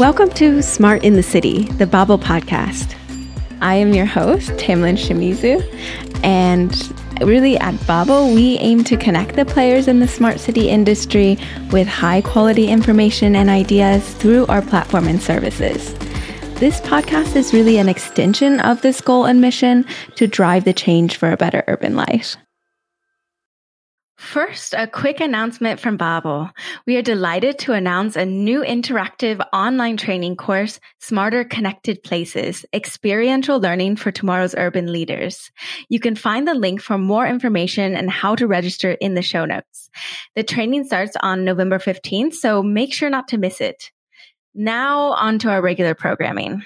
Welcome to Smart in the City, the Bable podcast. I am your host, Tamlyn Shimizu, and really at Bable, we aim to connect the players in the smart city industry with high quality information and ideas through our platform and services. This podcast is really an extension of this goal and mission to drive the change for a better urban life. First, a quick announcement from Bable. We are delighted to announce a new interactive online training course, Smarter Connected Places, experiential learning for tomorrow's urban leaders. You can find the link for more information and how to register in the show notes. The training starts on November 15th, so make sure not to miss it. Now on to our regular programming.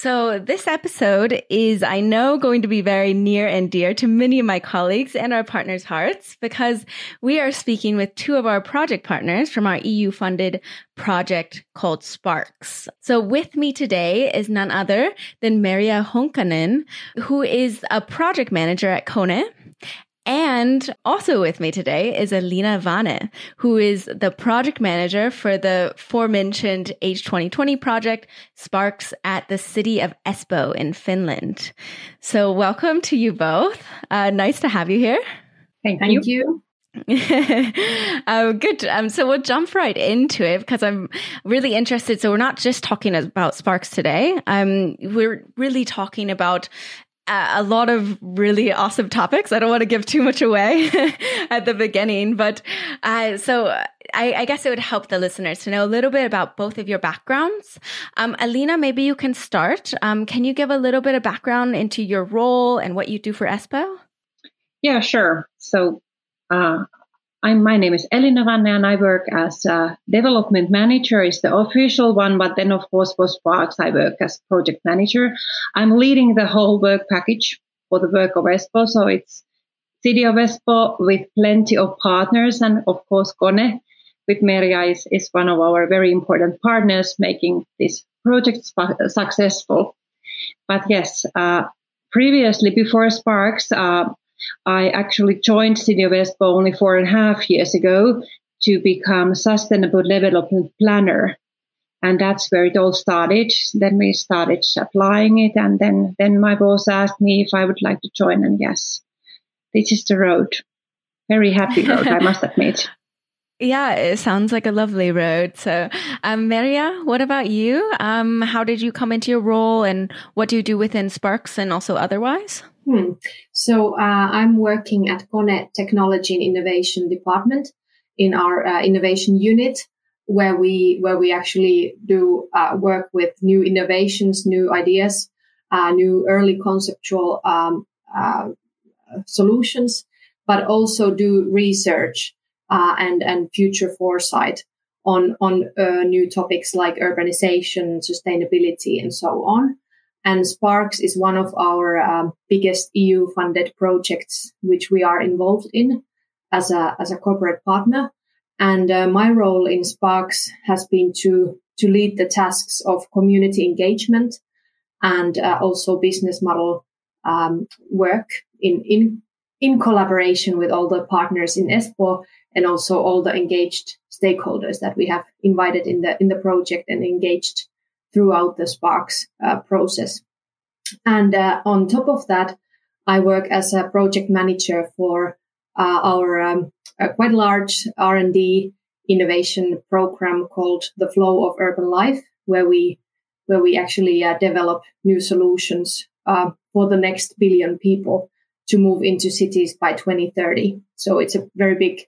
So this episode is, I know, going to be very near and dear to many of my colleagues and our partners' hearts because we are speaking with two of our project partners from our EU funded project called SPARCS. So with me today is none other than Maria Honkanen, who is a project manager at Kone and also with me today is Alina Wanne, who is the project manager for the aforementioned H2020 project SPARCS at the city of Espoo in Finland. So welcome to you both. Uh, nice to have you here. Thank, Thank you. um, good. Um, so we'll jump right into it because I'm really interested. So we're not just talking about SPARCS today. Um, we're really talking about a lot of really awesome topics. I don't want to give too much away at the beginning, but uh, so I, I, guess it would help the listeners to know a little bit about both of your backgrounds. Um, Elina, maybe you can start. Um, can you give a little bit of background into your role and what you do for Espoo? Yeah, sure. So uh, I'm, my name is Elina Wanne and I work as a development manager is the official one, but then of course for SPARCS I work as project manager. I'm leading the whole work package for the work of Espoo. So it's City of Espoo with plenty of partners and of course Kone with Merja is, is one of our very important partners making this project sp- successful. But yes, uh, previously before SPARCS, uh, I actually joined City of Espoo only four and a half years ago to become sustainable development planner. And that's where it all started. Then we started applying it. And then, then my boss asked me if I would like to join. And yes, this is the road. Very happy road, I must admit. Yeah, it sounds like a lovely road. So, um, Merja, what about you? Um, how did you come into your role and what do you do within SPARCS and also otherwise? Hmm. So, uh, I'm working at Kone Technology and Innovation Department in our uh, innovation unit where we, where we actually do uh, work with new innovations, new ideas, uh, new early conceptual, um, uh, solutions, but also do research uh, and and future foresight on on new topics like urbanization, sustainability, and so on. And SPARCS is one of our um, biggest EU funded projects, which we are involved in as a as a corporate partner. And uh, my role in SPARCS has been to to lead the tasks of community engagement and uh, also business model um, work in in in collaboration with all the partners in Espoo and also all the engaged stakeholders that we have invited in the in the project and engaged throughout the SPARCS uh, process. And uh, on top of that, I work as a project manager for uh, our um, quite large R&D innovation program called the Flow of Urban Life, where we where we actually uh, develop new solutions uh, for the next billion people to move into cities by 2030. So it's a very big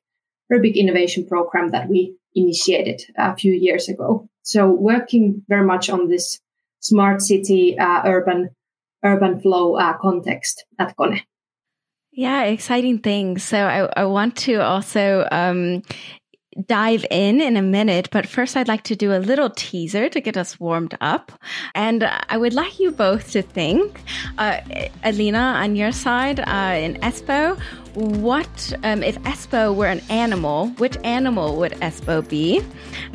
very big innovation program that we initiated a few years ago. So working very much on this smart city, uh, urban, urban flow uh, context at Kone. Yeah, exciting things. So I, I want to also um, dive in in a minute, but first I'd like to do a little teaser to get us warmed up. And I would like you both to think, uh, Elina, on your side uh, in Espoo, what um, if Espoo were an animal? Which animal would Espoo be?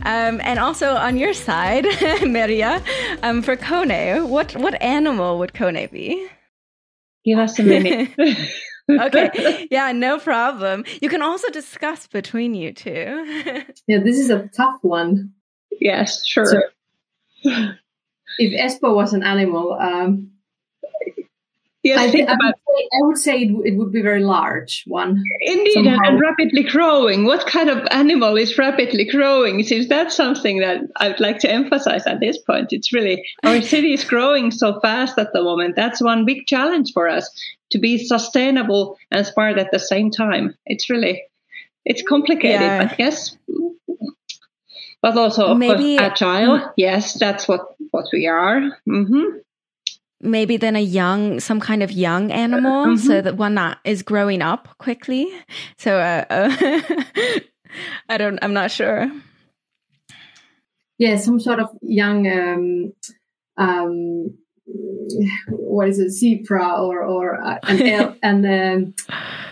Um, and also on your side, Maria, um, for Kone, what what animal would Kone be? Give us a minute. okay. Yeah, no problem. You can also discuss between you two. yeah, this is a tough one. Yes, sure. So, if Espoo was an animal, um, Yes, I, think, I, would say, I would say it, it, would be very large one. Indeed, somehow. and rapidly growing. What kind of animal is rapidly growing? Since that's something that I'd like to emphasize at this point. It's really our city is growing so fast at the moment. That's one big challenge for us to be sustainable and smart at the same time. It's really it's complicated, yeah. but yes. But also, Maybe, course, agile. Mm. Yes, that's what what we are. Mm-hmm maybe then a young some kind of young animal mm-hmm. so that one that is growing up quickly. So uh, uh i don't i'm not sure. Yeah some sort of young um um what is it zebra or or uh, an el- and um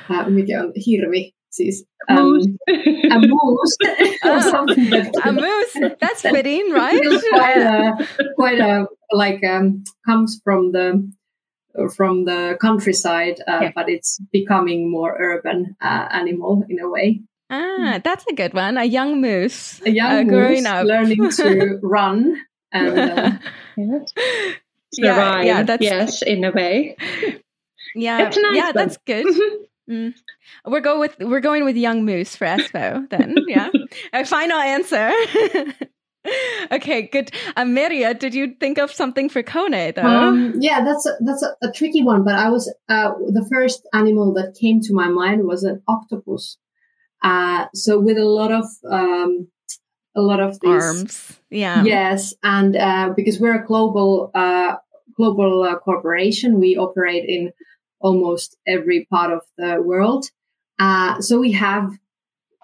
uh, hirvi siis um, a moose or something like that. a moose that's fitting right quite a, quite a like um, comes from the from the countryside, uh, yeah. but it's becoming more urban uh, animal in a way. Ah, that's a good one. A young moose. A young uh, moose up. learning to run and uh, yeah, yeah, that's yes, in a way. Yeah, nice yeah, one. that's good. Mm. We're go with we're going with young moose for Espoo then. Yeah, a final answer okay, good. Um, Maria, did you think of something for Kone though? Um, yeah, that's a, that's a, a, tricky one. But I was uh, the first animal that came to my mind was an octopus. Uh, so with a lot of um, a lot of these arms, yeah, yes, and uh, because we're a global uh, global uh, corporation, we operate in almost every part of the world. Uh, so we have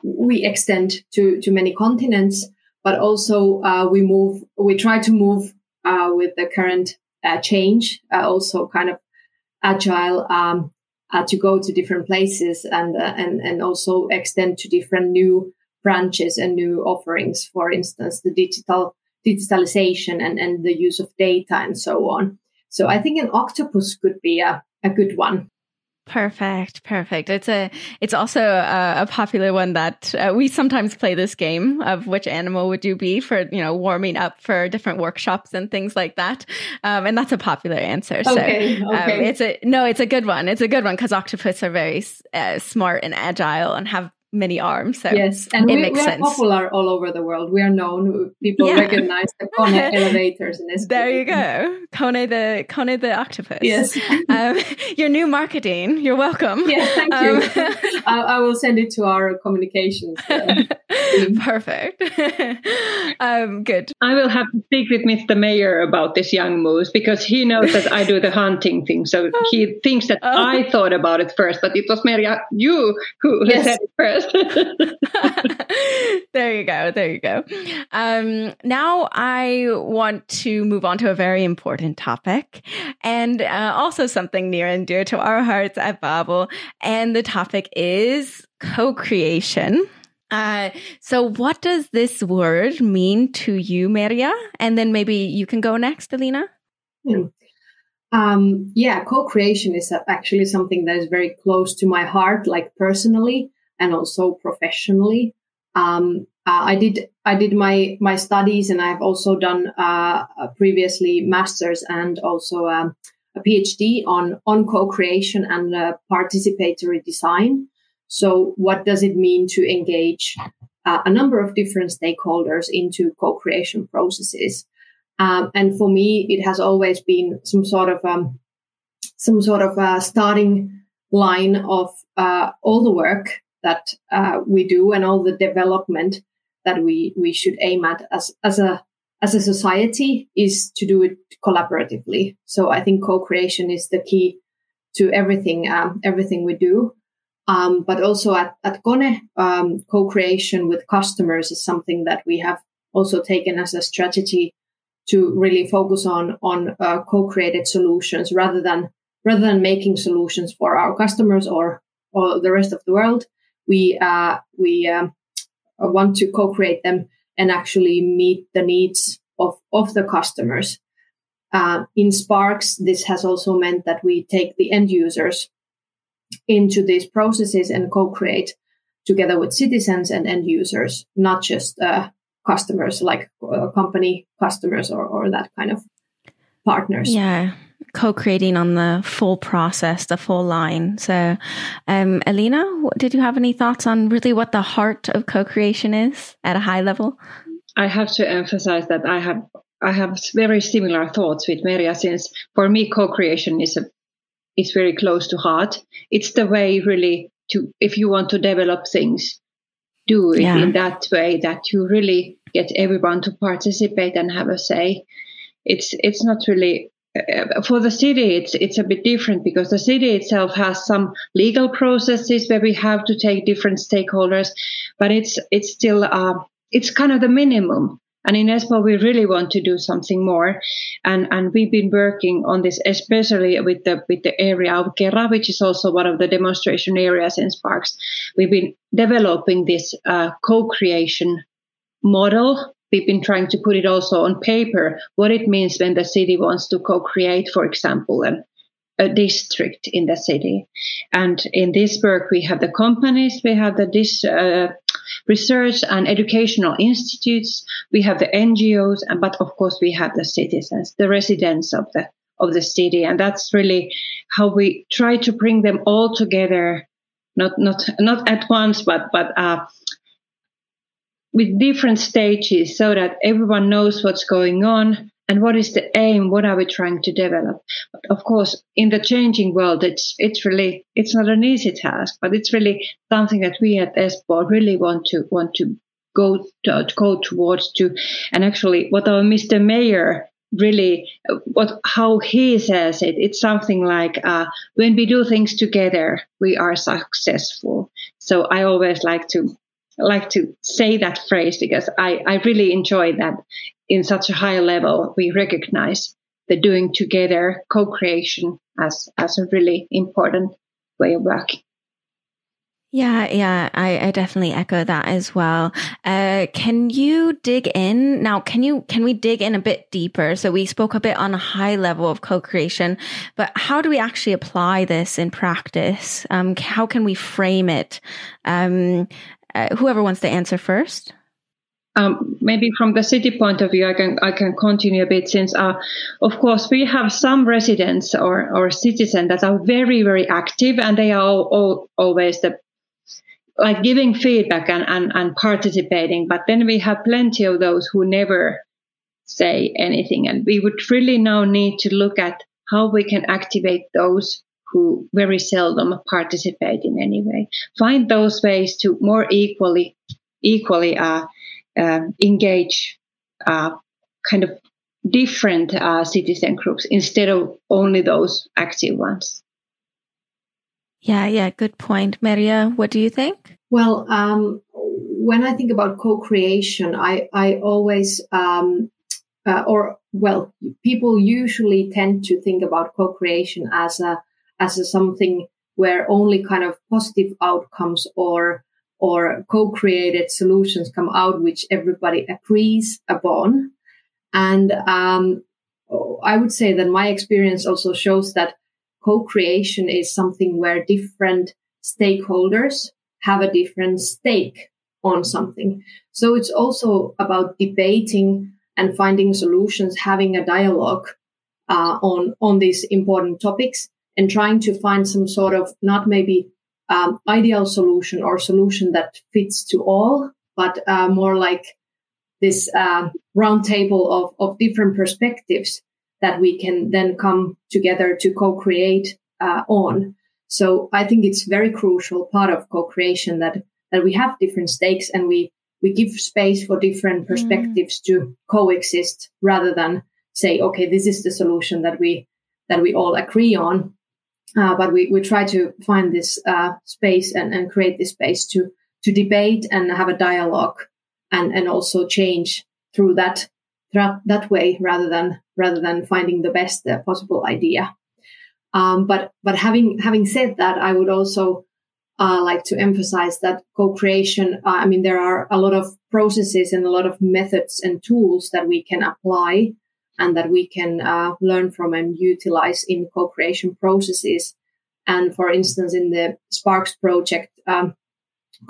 we extend to to many continents but also uh, we move, we try to move uh, with the current uh, change, uh, also kind of agile um, uh, to go to different places and and and also extend to different new branches and new offerings. For instance, the digital digitalization and and the use of data and so on. So I think an octopus could be a, a good one. Perfect, perfect. It's a it's also a, a popular one that uh, we sometimes play this game of which animal would you be for you know warming up for different workshops and things like that, um, and that's a popular answer. So okay, um, okay. Um, it's a no, it's a good one. It's a good one because octopus are very uh, smart and agile and have many arms. So yes, and it we, makes we are sense. popular all over the world. We are known. People yeah. recognize the Kone elevators in this. There you go, Kone the Kone the octopus. Yes, um, your new marketing. You're welcome. Yeah, thank you. Um, I, I, will send it to our communications. Uh, Perfect. um, good. I will have to speak with Mr. Mayor about this young moose because he knows that I do the hunting thing. So he thinks that oh. I thought about it first, but it was Maria, you who yes. said it first. there you go. There you go. Um, now I want to move on to a very important topic and uh, also something near and dear to our hearts at Bable. And the topic is co creation. Uh, so what does this word mean to you, Maria? And then maybe you can go next, Alina. Hmm. Um, yeah, co-creation is actually something that is very close to my heart, like personally and also professionally. Um, uh, I did I did my my studies, and I've also done uh, previously masters and also um, a PhD on on co-creation and uh, participatory design. So, what does it mean to engage uh, a number of different stakeholders into co-creation processes? Um, and for me, it has always been some sort of um, some sort of starting line of uh, all the work that uh, we do and all the development that we we should aim at as as a as a society is to do it collaboratively. So I think co-creation is the key to everything um, everything we do. Um, but also at, at Kone, um, co-creation with customers is something that we have also taken as a strategy to really focus on on uh, co-created solutions rather than rather than making solutions for our customers or or the rest of the world we uh, we um, want to co-create them and actually meet the needs of of the customers. Uh, in SPARCS, this has also meant that we take the end users into these processes and co-create together with citizens and end users, not just uh, customers, like uh, company customers or, or that kind of partners. Yeah co-creating on the full process, the full line. So, um, Elina, did you have any thoughts on really what the heart of co-creation is at a high level? I have to emphasize that I have I have very similar thoughts with Maria since for me co-creation is a is very close to heart. It's the way really to if you want to develop things, do it yeah. in that way that you really get everyone to participate and have a say. It's it's not really uh, for the city, it's it's a bit different because the city itself has some legal processes where we have to take different stakeholders, but it's it's still uh, it's kind of the minimum. And in Espoo, we really want to do something more, and and we've been working on this, especially with the with the area of Kera, which is also one of the demonstration areas in SPARCS. We've been developing this uh, co-creation model we've been trying to put it also on paper what it means when the city wants to co-create, for example, a, a district in the city. And in this work, we have the companies, we have the dis, uh, research and educational institutes, we have the NGOs, and but of course we have the citizens, the residents of the of the city, and that's really how we try to bring them all together, not not not at once, but but uh, with different stages so that everyone knows what's going on and what is the aim? What are we trying to develop? But of course in the changing world it's it's really it's not an easy task but it's really something that we at Espoo really want to want to go to, go towards to and actually what our Mr. Mayor really what how he says it it's something like uh, when we do things together we are successful. So i always like to like to say that phrase because I, I really enjoy that in such a high level we recognize the doing together co-creation as as a really important way of working. Yeah, yeah, I, I definitely echo that as well. Uh, can you dig in now? Can you can we dig in a bit deeper? So we spoke a bit on a high level of co-creation, but how do we actually apply this in practice? Um, how can we frame it? Um, uh, whoever wants to answer first. Um, maybe from the city point of view, I can I can continue a bit since, uh, of course, we have some residents or or citizens that are very very active, and they are all, all, always the like giving feedback and, and and participating. But then we have plenty of those who never say anything, and we would really now need to look at how we can activate those who very seldom participate in any way. Find those ways to more equally, equally uh, uh, engage uh, kind of different uh, citizen groups instead of only those active ones. Yeah, yeah, good point. Maria, what do you think? Well, um, when I think about co-creation, I, I always, um, uh, or well, people usually tend to think about co-creation as a as a something where only kind of positive outcomes or or co-created solutions come out which everybody agrees upon. And um, i would say that my experience also shows that co-creation is something where different stakeholders have a different stake on something. So it's also about debating and finding solutions having a dialogue uh, on on these important topics and trying to find some sort of not maybe um, ideal solution or solution that fits to all, but uh, more like this uh, round table of, of different perspectives that we can then come together to co-create uh, on. So I think it's very crucial part of co-creation that that we have different stakes and we we give space for different mm. perspectives mm. to coexist rather than say, okay, this is the solution that we that we all agree on. Uh, but we, we try to find this uh, space and, and create this space to to debate and have a dialogue and and also change through that that, that way rather than rather than finding the best uh, possible idea. Um, but but having having said that, I would also uh, like to emphasize that co-creation. Uh, I mean, there are a lot of processes and a lot of methods and tools that we can apply and that we can uh, learn from and utilize in co-creation processes. And for instance, in the SPARCS project, um,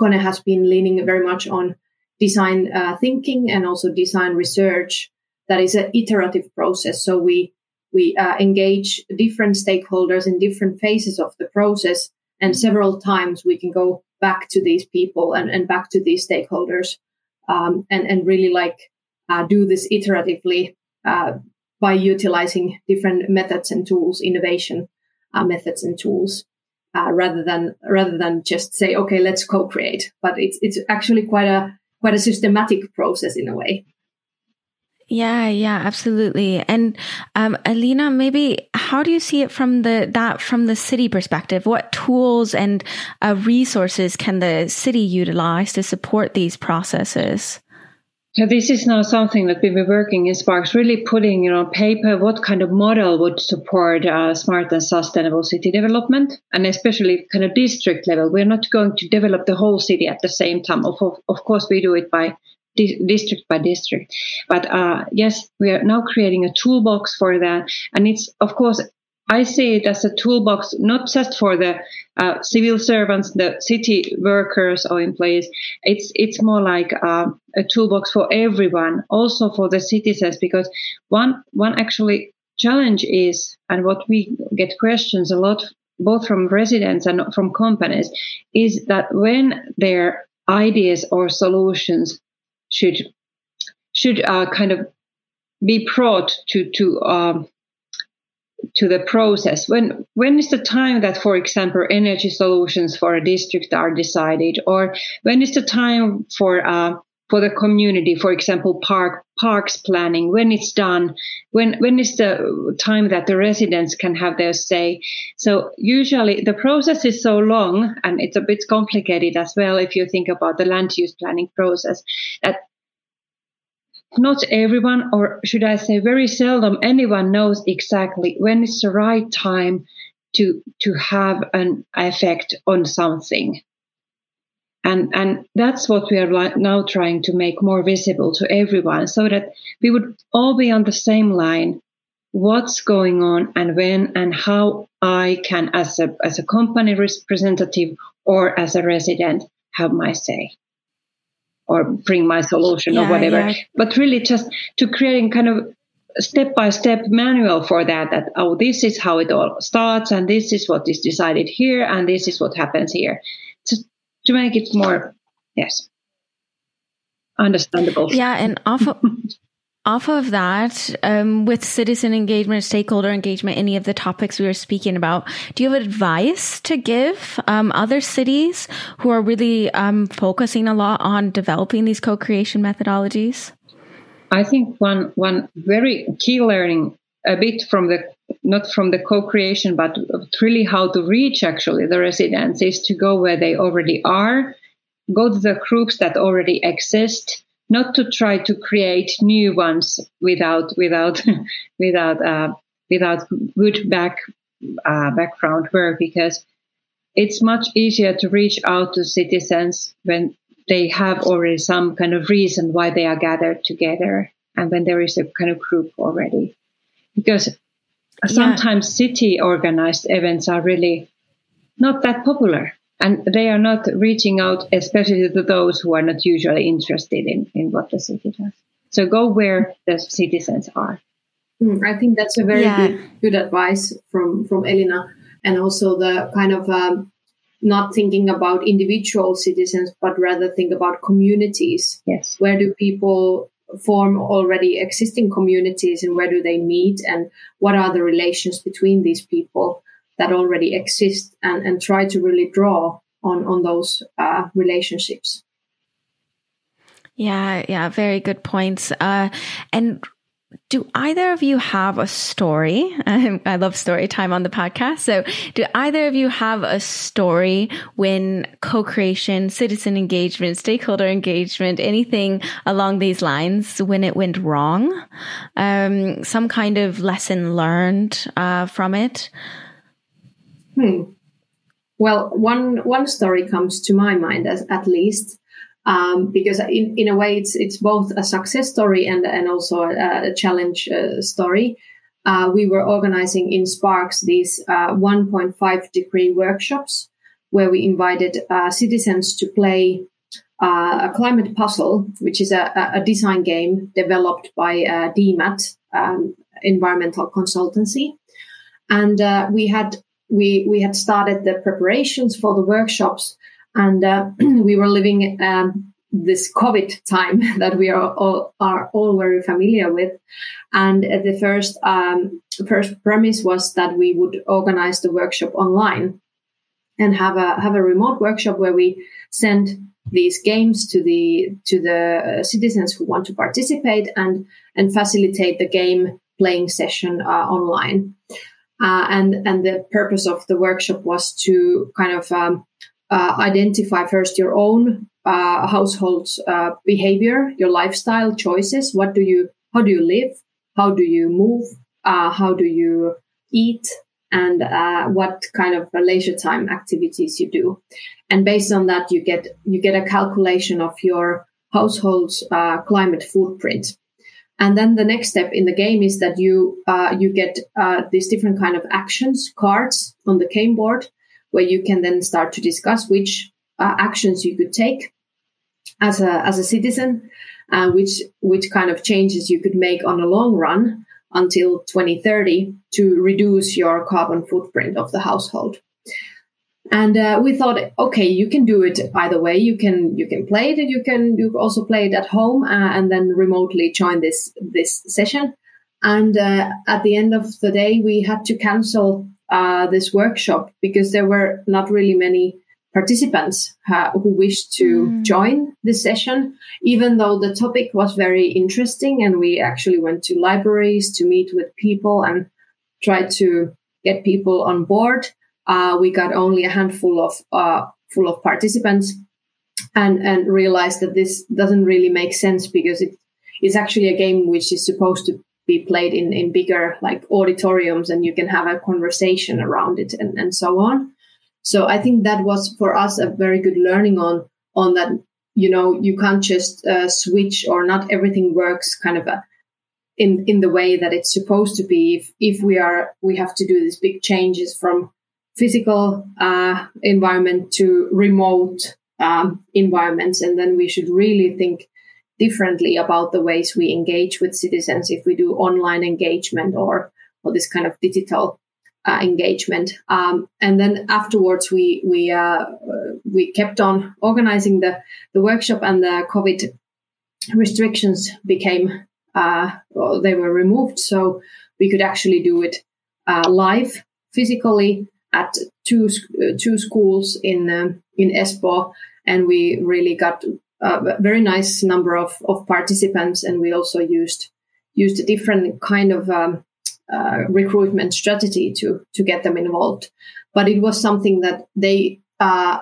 Kone has been leaning very much on design uh, thinking and also design research that is an iterative process. So we we uh, engage different stakeholders in different phases of the process, and several times we can go back to these people and, and back to these stakeholders, um, and and really like uh, do this iteratively uh, by utilizing different methods and tools, innovation uh, methods and tools. Uh, rather than rather than just say okay let's co-create but it's it's actually quite a quite a systematic process in a way. Yeah, yeah, absolutely. And um, Elina, maybe how do you see it from the that from the city perspective? What tools and uh, resources can the city utilize to support these processes? So this is now something that we've been working in SPARCS, really putting you know paper what kind of model would support uh, smart and sustainable city development, and especially kind of district level. We're not going to develop the whole city at the same time. Of of course, we do it by di- district by district, but uh, yes, we are now creating a toolbox for that, and it's of course I see it as a toolbox, not just for the uh, civil servants, the city workers or employees. It's it's more like uh, a toolbox for everyone, also for the citizens, because one one actually challenge is, and what we get questions a lot, both from residents and from companies, is that when their ideas or solutions should should uh, kind of be brought to to um, to the process. When when is the time that for example energy solutions for a district are decided? Or when is the time for uh, for the community for example park parks planning? When it's done? When when is the time that the residents can have their say? So usually the process is so long and it's a bit complicated as well if you think about the land use planning process that not everyone, or should I say very seldom, anyone knows exactly when is the right time to, to have an effect on something. And, and that's what we are now trying to make more visible to everyone so that we would all be on the same line. What's going on and when and how I can, as a, as a company representative or as a resident, have my say or bring my solution yeah, or whatever. Yeah. But really just to creating kind of step by step manual for that, that, oh, this is how it all starts and this is what is decided here and this is what happens here. To, to make it more, yes, understandable. Yeah. And off of, off of that, um, with citizen engagement, stakeholder engagement, any of the topics we were speaking about, do you have advice to give um, other cities who are really um, focusing a lot on developing these co-creation methodologies? I think one one very key learning a bit from the not from the co-creation, but really how to reach actually the residents is to go where they already are, go to the groups that already exist not to try to create new ones without without without uh, without good back uh, background work because it's much easier to reach out to citizens when they have already some kind of reason why they are gathered together and when there is a kind of group already because sometimes yeah. city organized events are really not that popular and they are not reaching out, especially to those who are not usually interested in, in what the city does. So go where the citizens are. Mm, I think that's a very yeah. good, good advice from, from Elina. And also the kind of um, not thinking about individual citizens, but rather think about communities. Yes. Where do people form already existing communities and where do they meet and what are the relations between these people? That already exist and, and try to really draw on, on those uh, relationships. Yeah, yeah, very good points. Uh, and do either of you have a story? I love story time on the podcast. So do either of you have a story when co-creation, citizen engagement, stakeholder engagement, anything along these lines when it went wrong? Um, some kind of lesson learned, uh, from it? Hmm. Well, one one story comes to my mind as at least um, because in, in a way it's it's both a success story and and also a, a challenge uh, story. Uh, we were organizing in SPARCS these uh, 1.5 degree workshops where we invited uh, citizens to play uh, a climate puzzle, which is a, a design game developed by uh, DMAT, um, environmental consultancy, and we had we we had started the preparations for the workshops, and uh, we were living um, this COVID time that we are all are all very familiar with, and the first um, first premise was that we would organize the workshop online and have a have a remote workshop where we send these games to the to the citizens who want to participate and and facilitate the game playing session uh, online. Uh, and and the purpose of the workshop was to kind of um, uh, identify first your own uh, household uh, behavior, your lifestyle choices. What do you? How do you live? How do you move? Uh, how do you eat? And uh, what kind of leisure time activities you do? And based on that, you get you get a calculation of your household's climate footprint. And then the next step in the game is that you uh, you get uh, these different kind of actions cards on the game board, where you can then start to discuss which uh, actions you could take as a as a citizen, uh, which which kind of changes you could make on a long run until 2030 to reduce your carbon footprint of the household. And uh, we thought, okay, you can do it either way. You can you can play it, and you can you also play it at home, uh, and then remotely join this this session. And uh, at the end of the day, we had to cancel uh, this workshop because there were not really many participants uh, who wished to mm. join this session, even though the topic was very interesting, and we actually went to libraries to meet with people and try to get people on board uh, we got only a handful of uh, full of participants and and realized that this doesn't really make sense because it is actually a game which is supposed to be played in in bigger like auditoriums and you can have a conversation around it and and so on. So i think that was for us a very good learning on on that you know you can't just uh, switch or not everything works kind of a, in in the way that it's supposed to be. If if we are we have to do these big changes from physical uh, environment to remote um, environments. And then we should really think differently about the ways we engage with citizens if we do online engagement or, or this kind of digital uh, engagement. Um, and then afterwards, we we uh, we kept on organizing the the workshop, and the COVID restrictions became uh, well, they were removed, so we could actually do it uh, live physically at two uh, two schools in uh, in Espoo, and we really got a very nice number of, of participants, and we also used used a different kind of um, uh, recruitment strategy to to get them involved. But it was something that they, uh,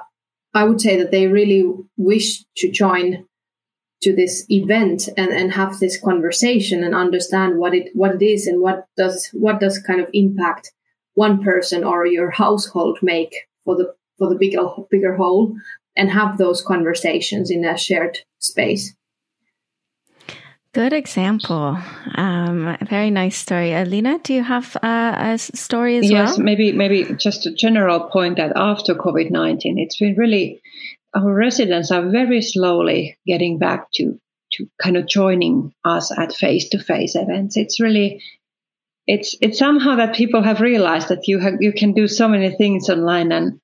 I would say, that they really wished to join to this event and, and have this conversation and understand what it what it is and what does what does kind of impact one person or your household make for the for the bigger bigger whole and have those conversations in a shared space Good example. Um, very nice story. Alina, do you have uh, a story as yes, well? Yes, maybe maybe just a general point that after COVID nineteen, it's been really our residents are very slowly getting back to to kind of joining us at face to face events. It's really it's it's somehow that people have realized that you have you can do so many things online and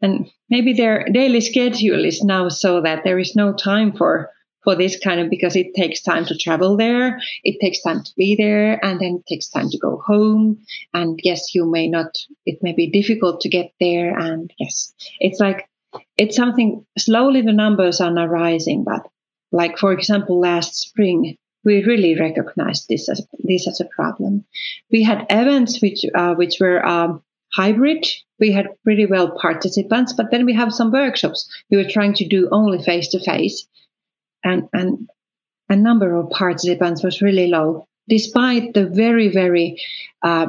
and maybe their daily schedule is now so that there is no time for for this kind of because it takes time to travel there it takes time to be there and then it takes time to go home. And yes you may not it may be difficult to get there and yes it's like it's something slowly the numbers are now rising but like for example last spring we really recognized this as this as a problem. We had events which uh, which were um, hybrid. We had pretty well participants, but then we have some workshops we were trying to do only face to face, and and a number of participants was really low, despite the very very uh,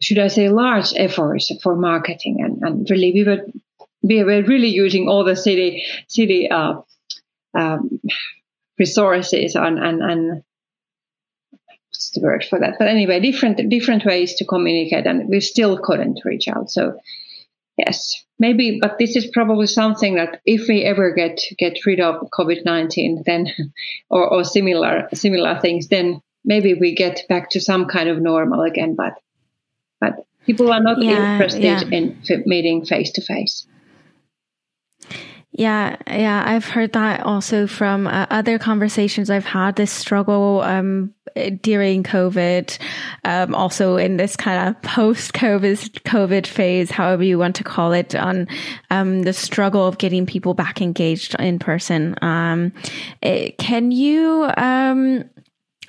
should I say large efforts for marketing and, and really we were we were really using all the city city uh, um, resources and, and, and what's the word for that? But anyway, different different ways to communicate, and we still couldn't reach out. So yes, maybe, but this is probably something that if we ever get get rid of COVID nineteen, then or, or similar similar things, then maybe we get back to some kind of normal again. But but people are not yeah, interested yeah. in meeting face to face. Yeah, yeah, I've heard that also from uh, other conversations I've had. This struggle um, during COVID, um, also in this kind of post-COVID COVID phase, however you want to call it, on um, the struggle of getting people back engaged in person. It, um, eh, can you?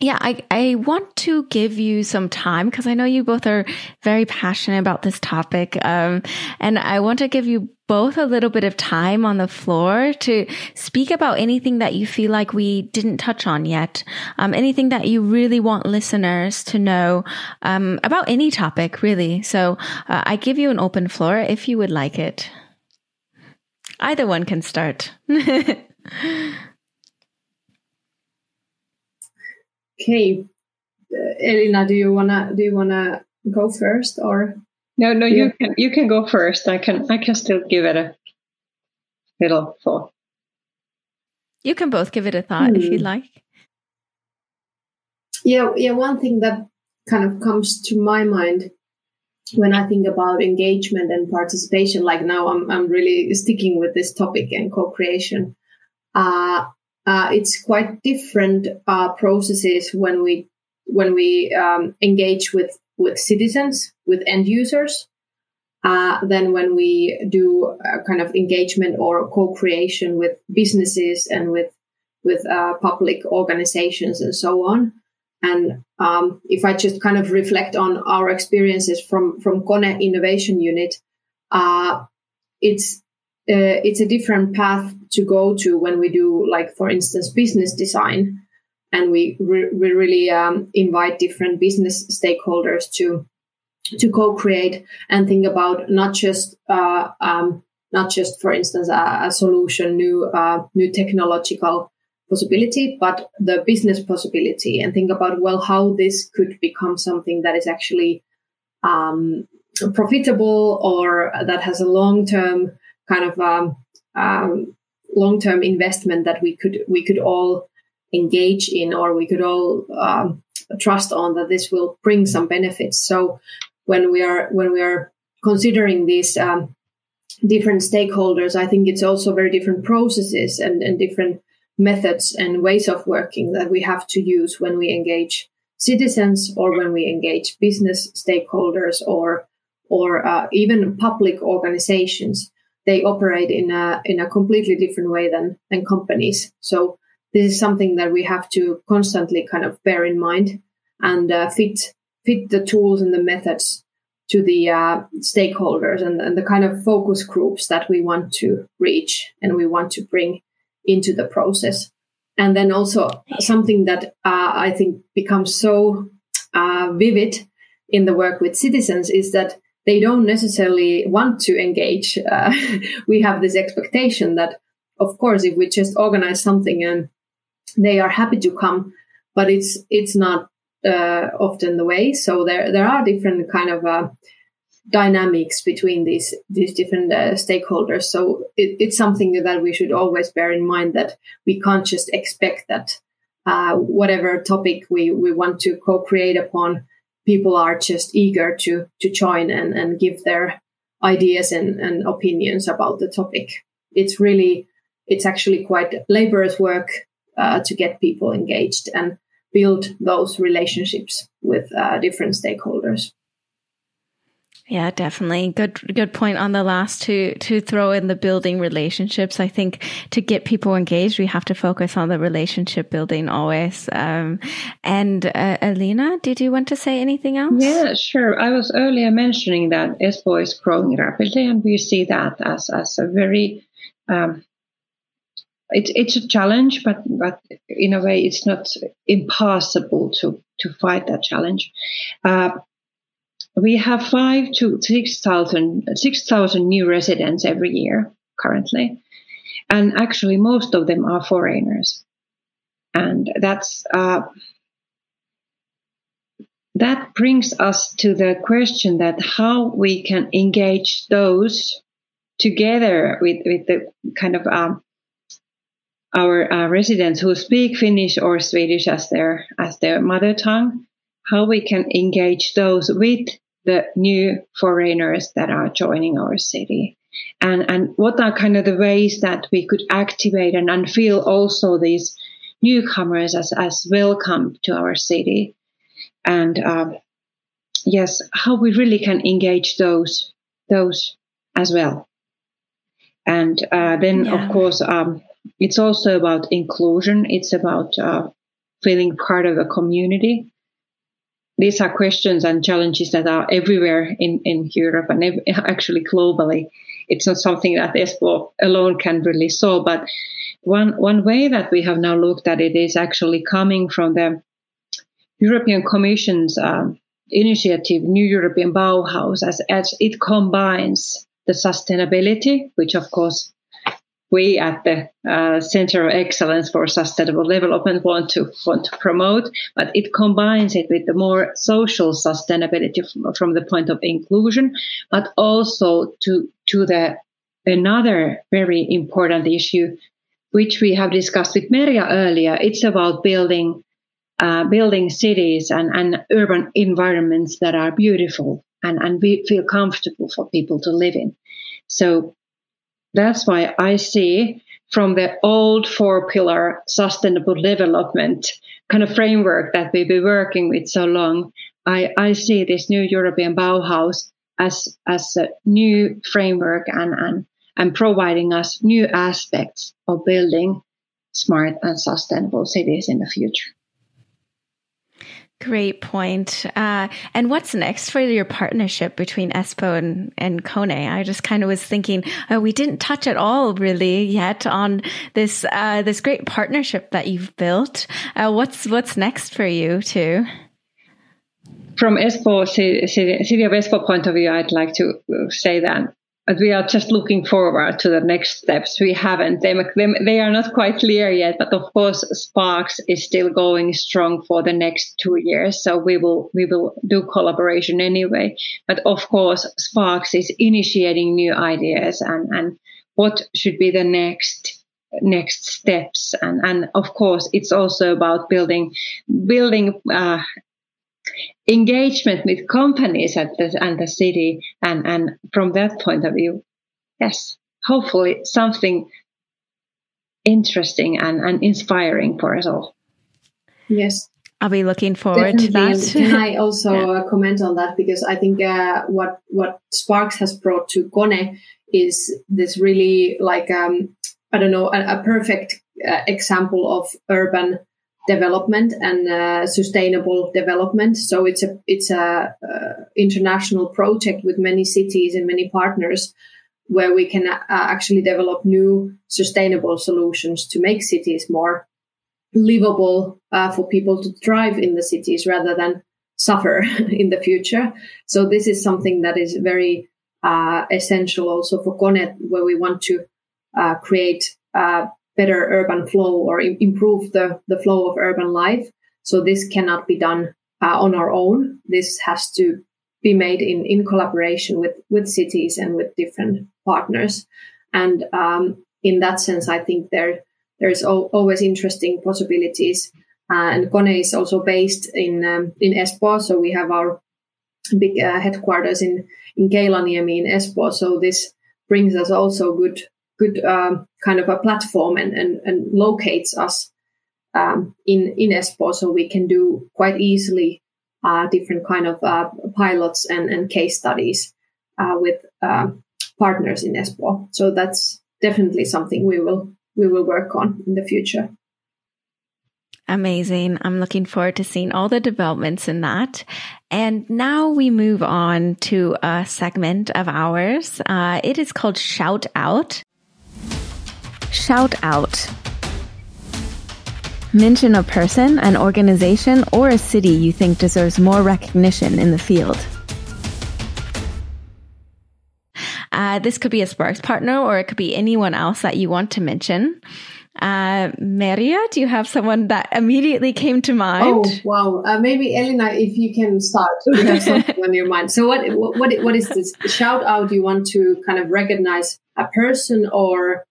Yeah, I, I want to give you some time because I know you both are very passionate about this topic. Um, and I want to give you both a little bit of time on the floor to speak about anything that you feel like we didn't touch on yet. Um, anything that you really want listeners to know, um, about any topic, really. So, uh, I give you an open floor if you would like it. Either one can start. Okay, uh, Elina, do you wanna do you wanna go first or? No, no, you can you can go first. I can I can still give it a little thought. You can both give it a thought hmm. if you hmm. like. Yeah, yeah. One thing that kind of comes to my mind when I think about engagement and participation, like now I'm I'm really sticking with this topic and co-creation. Uh, uh, it's quite different uh, processes when we when we um, engage with with citizens, with end users, uh, than when we do kind of engagement or co-creation with businesses and with with uh, public organizations and so on. And um, if I just kind of reflect on our experiences from from Kone Innovation Unit, uh, it's uh, it's a different path to go to when we do, like, for instance, business design. And we, re- we really um, invite different business stakeholders to to co-create and think about not just uh, um, not just, for instance, a, a solution, new uh, new technological possibility, but the business possibility, and think about well how this could become something that is actually um, profitable or that has a long term kind of um, um, long term investment that we could we could all engage in or we could all um, trust on that this will bring some benefits. So when we are when we are considering these um, different stakeholders, I think it's also very different processes and, and different methods and ways of working that we have to use when we engage citizens or when we engage business stakeholders or or uh, even public organizations they operate in a in a completely different way than than companies. So this is something that we have to constantly kind of bear in mind and uh, fit fit the tools and the methods to the uh, stakeholders and, and the kind of focus groups that we want to reach and we want to bring into the process. And then also something that uh, I think becomes so uh, vivid in the work with citizens is that they don't necessarily want to engage. Uh, we have this expectation that, of course, if we just organize something and they are happy to come, but it's it's not uh, often the way. So there there are different kind of uh, dynamics between these these different uh, stakeholders. So it, it's something that we should always bear in mind that we can't just expect that uh, whatever topic we we want to co-create upon people are just eager to to join and, and give their ideas and, and opinions about the topic. It's really it's actually quite laborious work uh, to get people engaged and build those relationships with uh, different stakeholders. Yeah, definitely. Good good point on the last to to throw in the building relationships. I think to get people engaged, we have to focus on the relationship building always. Um, and uh, Elina, did you want to say anything else? Yeah, sure. I was earlier mentioning that Espoo is growing rapidly, and we see that as as a very um, it's it's a challenge, but but in a way, it's not impossible to to fight that challenge. Uh, we have five to 6,000 6, new residents every year currently. And actually, most of them are foreigners. And that's, uh, that brings us to the question that how we can engage those together with, with the kind of um, our uh, residents who speak Finnish or Swedish as their as their mother tongue, how we can engage those with the new foreigners that are joining our city. And, and what are kind of the ways that we could activate and, and feel also these newcomers as, as welcome to our city. And um, yes, how we really can engage those those as well. And uh, then, yeah. of course, um, it's also about inclusion. It's about uh, feeling part of a community. These are questions and challenges that are everywhere in, in Europe and ev- actually globally. It's not something that Espoo alone can really solve, but one one way that we have now looked at it is actually coming from the European Commission's um, initiative, New European Bauhaus, as, as it combines the sustainability, which of course we at the uh, Center of Excellence for Sustainable Development want to want to promote, but it combines it with the more social sustainability from, the point of inclusion, but also to to the another very important issue, which we have discussed with Merja earlier. It's about building uh, building cities and, and urban environments that are beautiful and, and be, feel comfortable for people to live in. So that's why I see from the old four pillar sustainable development kind of framework that we've been working with so long, I, I see this new European Bauhaus as, as a new framework and, and, and providing us new aspects of building smart and sustainable cities in the future. Great point. Uh, and what's next for your partnership between Espoo and, and Kone? I just kind of was thinking uh, we didn't touch at all really yet on this uh, this great partnership that you've built. Uh, what's what's next for you too? From Espoo city, of Espoo point of view, I'd like to say that but we are just looking forward to the next steps. We haven't them they are not quite clear yet, but of course SPARCS is still going strong for the next two years. So we will we will do collaboration anyway. But of course SPARCS is initiating new ideas and and what should be the next next steps and and of course it's also about building building uh, engagement with companies at the, and the city. And, and from that point of view, yes, hopefully something interesting and, and inspiring for us all. Yes. I'll be looking forward Definitely. to that. Can I also yeah. Uh, comment on that? Because I think uh, what what SPARCS has brought to Kone is this really like um, I don't know a, a perfect uh, example of urban development and uh, sustainable development. So it's a it's a uh, international project with many cities and many partners where we can uh, actually develop new sustainable solutions to make cities more livable uh, for people to thrive in the cities rather than suffer in the future. So this is something that is very uh, essential also for Kone, where we want to uh, create better urban flow or Im- improve the, the flow of urban life. So this cannot be done uh, on our own. This has to be made in, in collaboration with, with cities and with different partners. And um, in that sense, I think there there's al- always interesting possibilities. Uh, and Kone is also based in um, in Espoo, so we have our big uh, headquarters in in Keilaniemi in Espoo. So this brings us also good good um, kind of a platform and, and, and locates us um, in in Espoo, so we can do quite easily uh, different kind of uh, pilots and, and case studies uh, with um, partners in Espoo. So that's definitely something we will we will work on in the future. Amazing. I'm looking forward to seeing all the developments in that. And now we move on to a segment of ours. Uh, it is called Shout Out. Shout out. Mention a person, an organization, or a city you think deserves more recognition in the field. Uh, this could be a SPARCS partner, or it could be anyone else that you want to mention. Uh, Merja, do you have someone that immediately came to mind? Oh, wow. Uh, maybe Elina, if you can start, you have something on your mind. So, what, what, what is this shout out? You want to kind of recognize a person or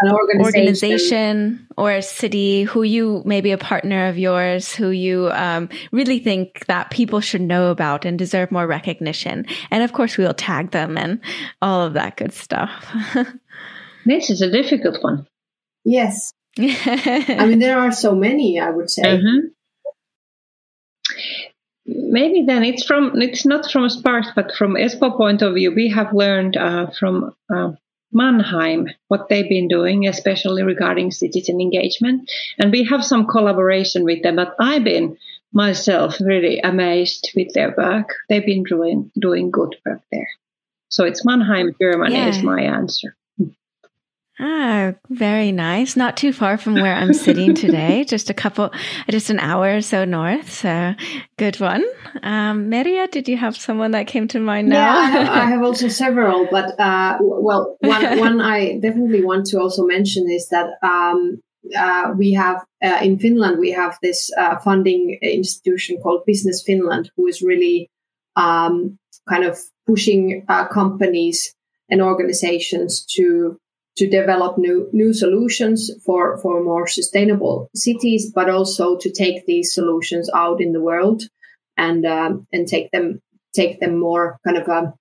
an organization. organization or a city who you maybe a partner of yours who you um, really think that people should know about and deserve more recognition. And of course we'll tag them and all of that good stuff. This is a difficult one. Yes. I mean there are so many i would say. Mm-hmm. maybe then it's from it's not from SPARCS but from Espoo point of view we have learned uh, from uh, Mannheim, what they've been doing, especially regarding citizen engagement. And we have some collaboration with them, but I've been myself really amazed with their work. They've been doing, doing good work there. So it's Mannheim, Germany yeah. is my answer. Ah, very nice. Not too far from where I'm sitting today. just a couple, just an hour or so north. So good one. Um, Merja, did you have someone that came to mind now? Yeah, I have, I have also several, but uh, well, one, one I definitely want to also mention is that um, uh, we have uh, in Finland we have this uh, funding institution called Business Finland, who is really um, kind of pushing uh, companies and organizations to to develop new new solutions for for more sustainable cities, but also to take these solutions out in the world and um, and take them take them more kind of um,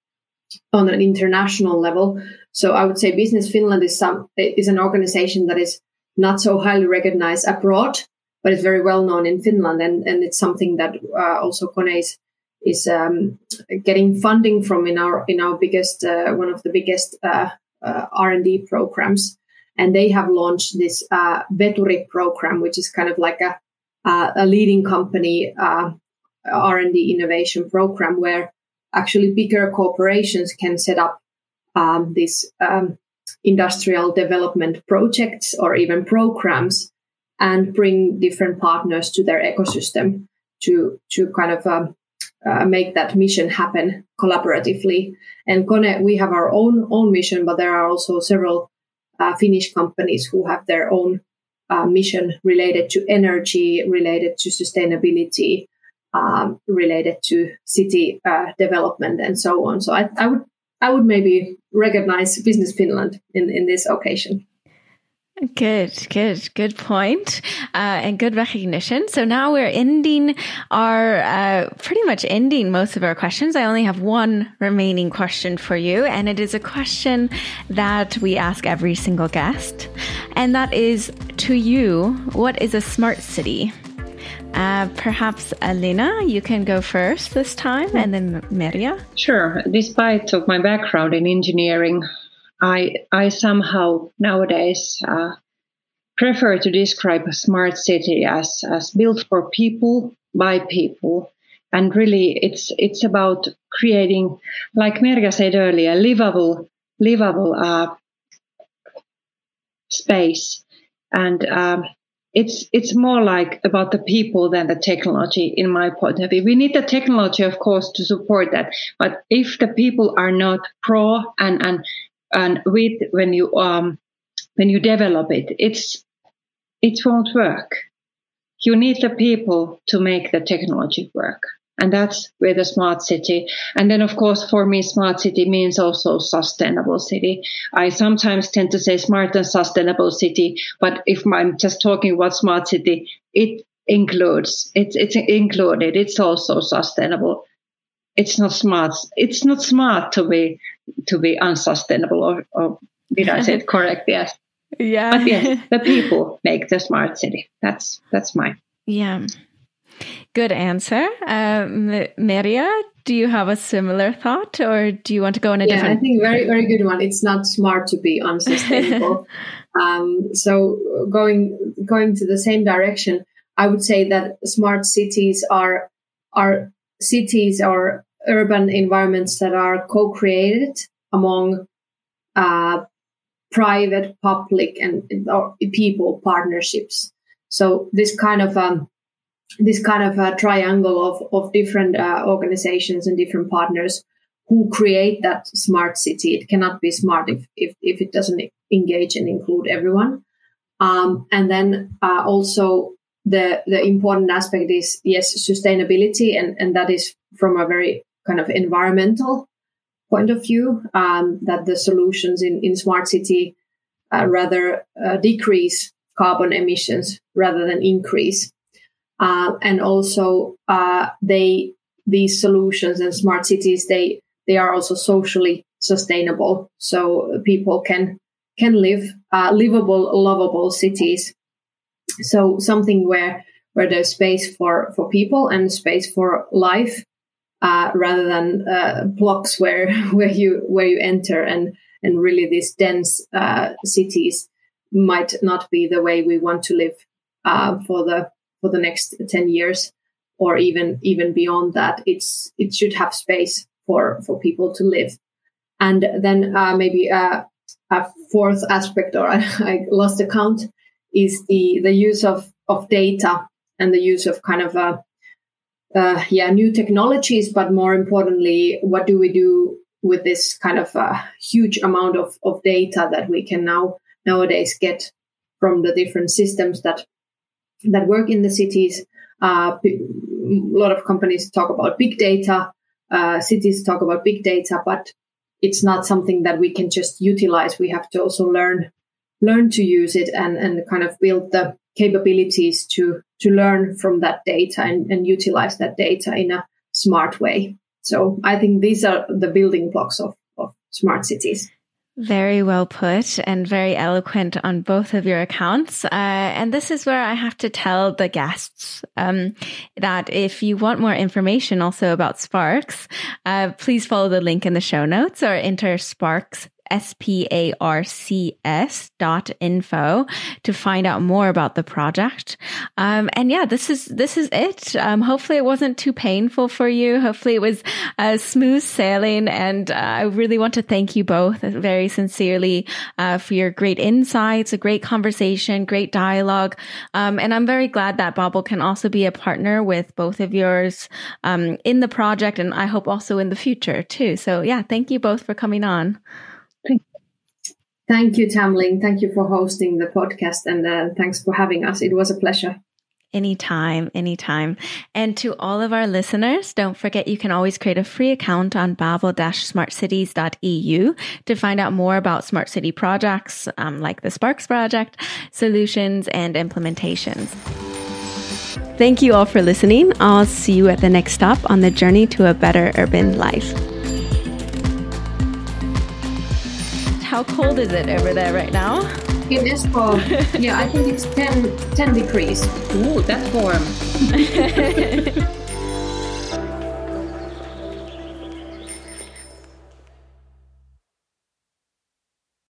on an international level. So I would say Business Finland is some is an organization that is not so highly recognized abroad, but it's very well known in Finland, and and it's something that uh, also Kone is is um, getting funding from in our in our biggest uh, one of the biggest uh, R&D programs. And they have launched this uh, Veturi program, which is kind of like a, a leading company uh, R&D innovation program where actually bigger corporations can set up um, these um, industrial development projects or even programs and bring different partners to their ecosystem to to kind of um, uh, make that mission happen collaboratively. And Kone, we have our own own mission, but there are also several uh, Finnish companies who have their own uh, mission related to energy, related to sustainability, um, related to city uh, development, and so on. So I, I would I would maybe recognize Business Finland in, in this occasion. Good, good, good point, uh, and good recognition. So now we're ending our, uh, pretty much ending most of our questions. I only have one remaining question for you, and it is a question that we ask every single guest, and that is to you, what is a smart city? Uh, perhaps Elina, you can go first this time, and then Maria. Sure. Despite of my background in engineering, I I somehow nowadays uh, prefer to describe a smart city as as built for people by people, and really it's it's about creating, like Merja said earlier, livable livable uh, space, and um, it's it's more like about the people than the technology in my point of view. We need the technology, of course, to support that, but if the people are not pro and and and with when you um when you develop it it's it won't work. You need the people to make the technology work and that's where the smart city and then of course for me smart city means also sustainable city. I sometimes tend to say smart and sustainable city but if i'm just talking about smart city it includes it's it's included. It's also sustainable it's not smart it's not smart to be to be unsustainable or, or did I say it correct? Yes. Yeah. But yes, the people make the smart city. That's that's mine. Yeah. Good answer. Um, Merja, do you have a similar thought or do you want to go in a yeah, different? I think very, very good one. It's not smart to be unsustainable. um, so going, going to the same direction, I would say that smart cities are, are cities or urban environments that are co-created among uh, private, public, and people partnerships. So this kind of um, this kind of a triangle of of different uh, organizations and different partners who create that smart city. It cannot be smart if if, if it doesn't engage and include everyone. Um, and then uh, also the the important aspect is yes sustainability, and and that is from a very kind of environmental point of view um, that the solutions in in smart city uh, rather uh, decrease carbon emissions rather than increase. Uh, and also, uh, they these solutions and smart cities they they are also socially sustainable, so people can can live uh, livable, lovable cities. So something where where there's space for for people and space for life, uh, rather than uh, blocks where where you where you enter. And and really these dense cities might not be the way we want to live uh, for the for the next 10 years or even even beyond that. It's it should have space for for people to live. And then uh, maybe uh, a fourth aspect or I, lost the count is the the use of of data and the use of kind of uh, uh, yeah new technologies but more importantly what do we do with this kind of uh, huge amount of, of data that we can now nowadays get from the different systems that that work in the cities. Uh, a lot of companies talk about big data, uh, cities talk about big data, but it's not something that we can just utilize. We have to also learn learn to use it and, and kind of build the capabilities to to learn from that data and, and utilize that data in a smart way. So I think these are the building blocks of, of smart cities. Very well put and very eloquent on both of your accounts. Uh, and this is where I have to tell the guests um, that if you want more information also about SPARCS, uh, please follow the link in the show notes or enter SPARCS S-P-A-R-C-S dot info to find out more about the project. Um, and yeah, this is, this is it. Um, hopefully it wasn't too painful for you. Hopefully it was uh, smooth sailing. And uh, I really want to thank you both very sincerely uh, for your great insights, a great conversation, great dialogue. Um, and I'm very glad that Bable can also be a partner with both of yours um, in the project. And I hope also in the future too. So yeah, thank you both for coming on. Thank you, Tamlyn. Thank you for hosting the podcast and uh, thanks for having us. It was a pleasure. Anytime, anytime. And to all of our listeners, don't forget you can always create a free account on bable-smartcities.eu to find out more about smart city projects um, like the SPARCS project, solutions, and implementations. Thank you all for listening. I'll see you at the next stop on the journey to a better urban life. How cold is it over there right now? It is cold. yeah, I think it's 10, 10 degrees. Ooh, that's warm.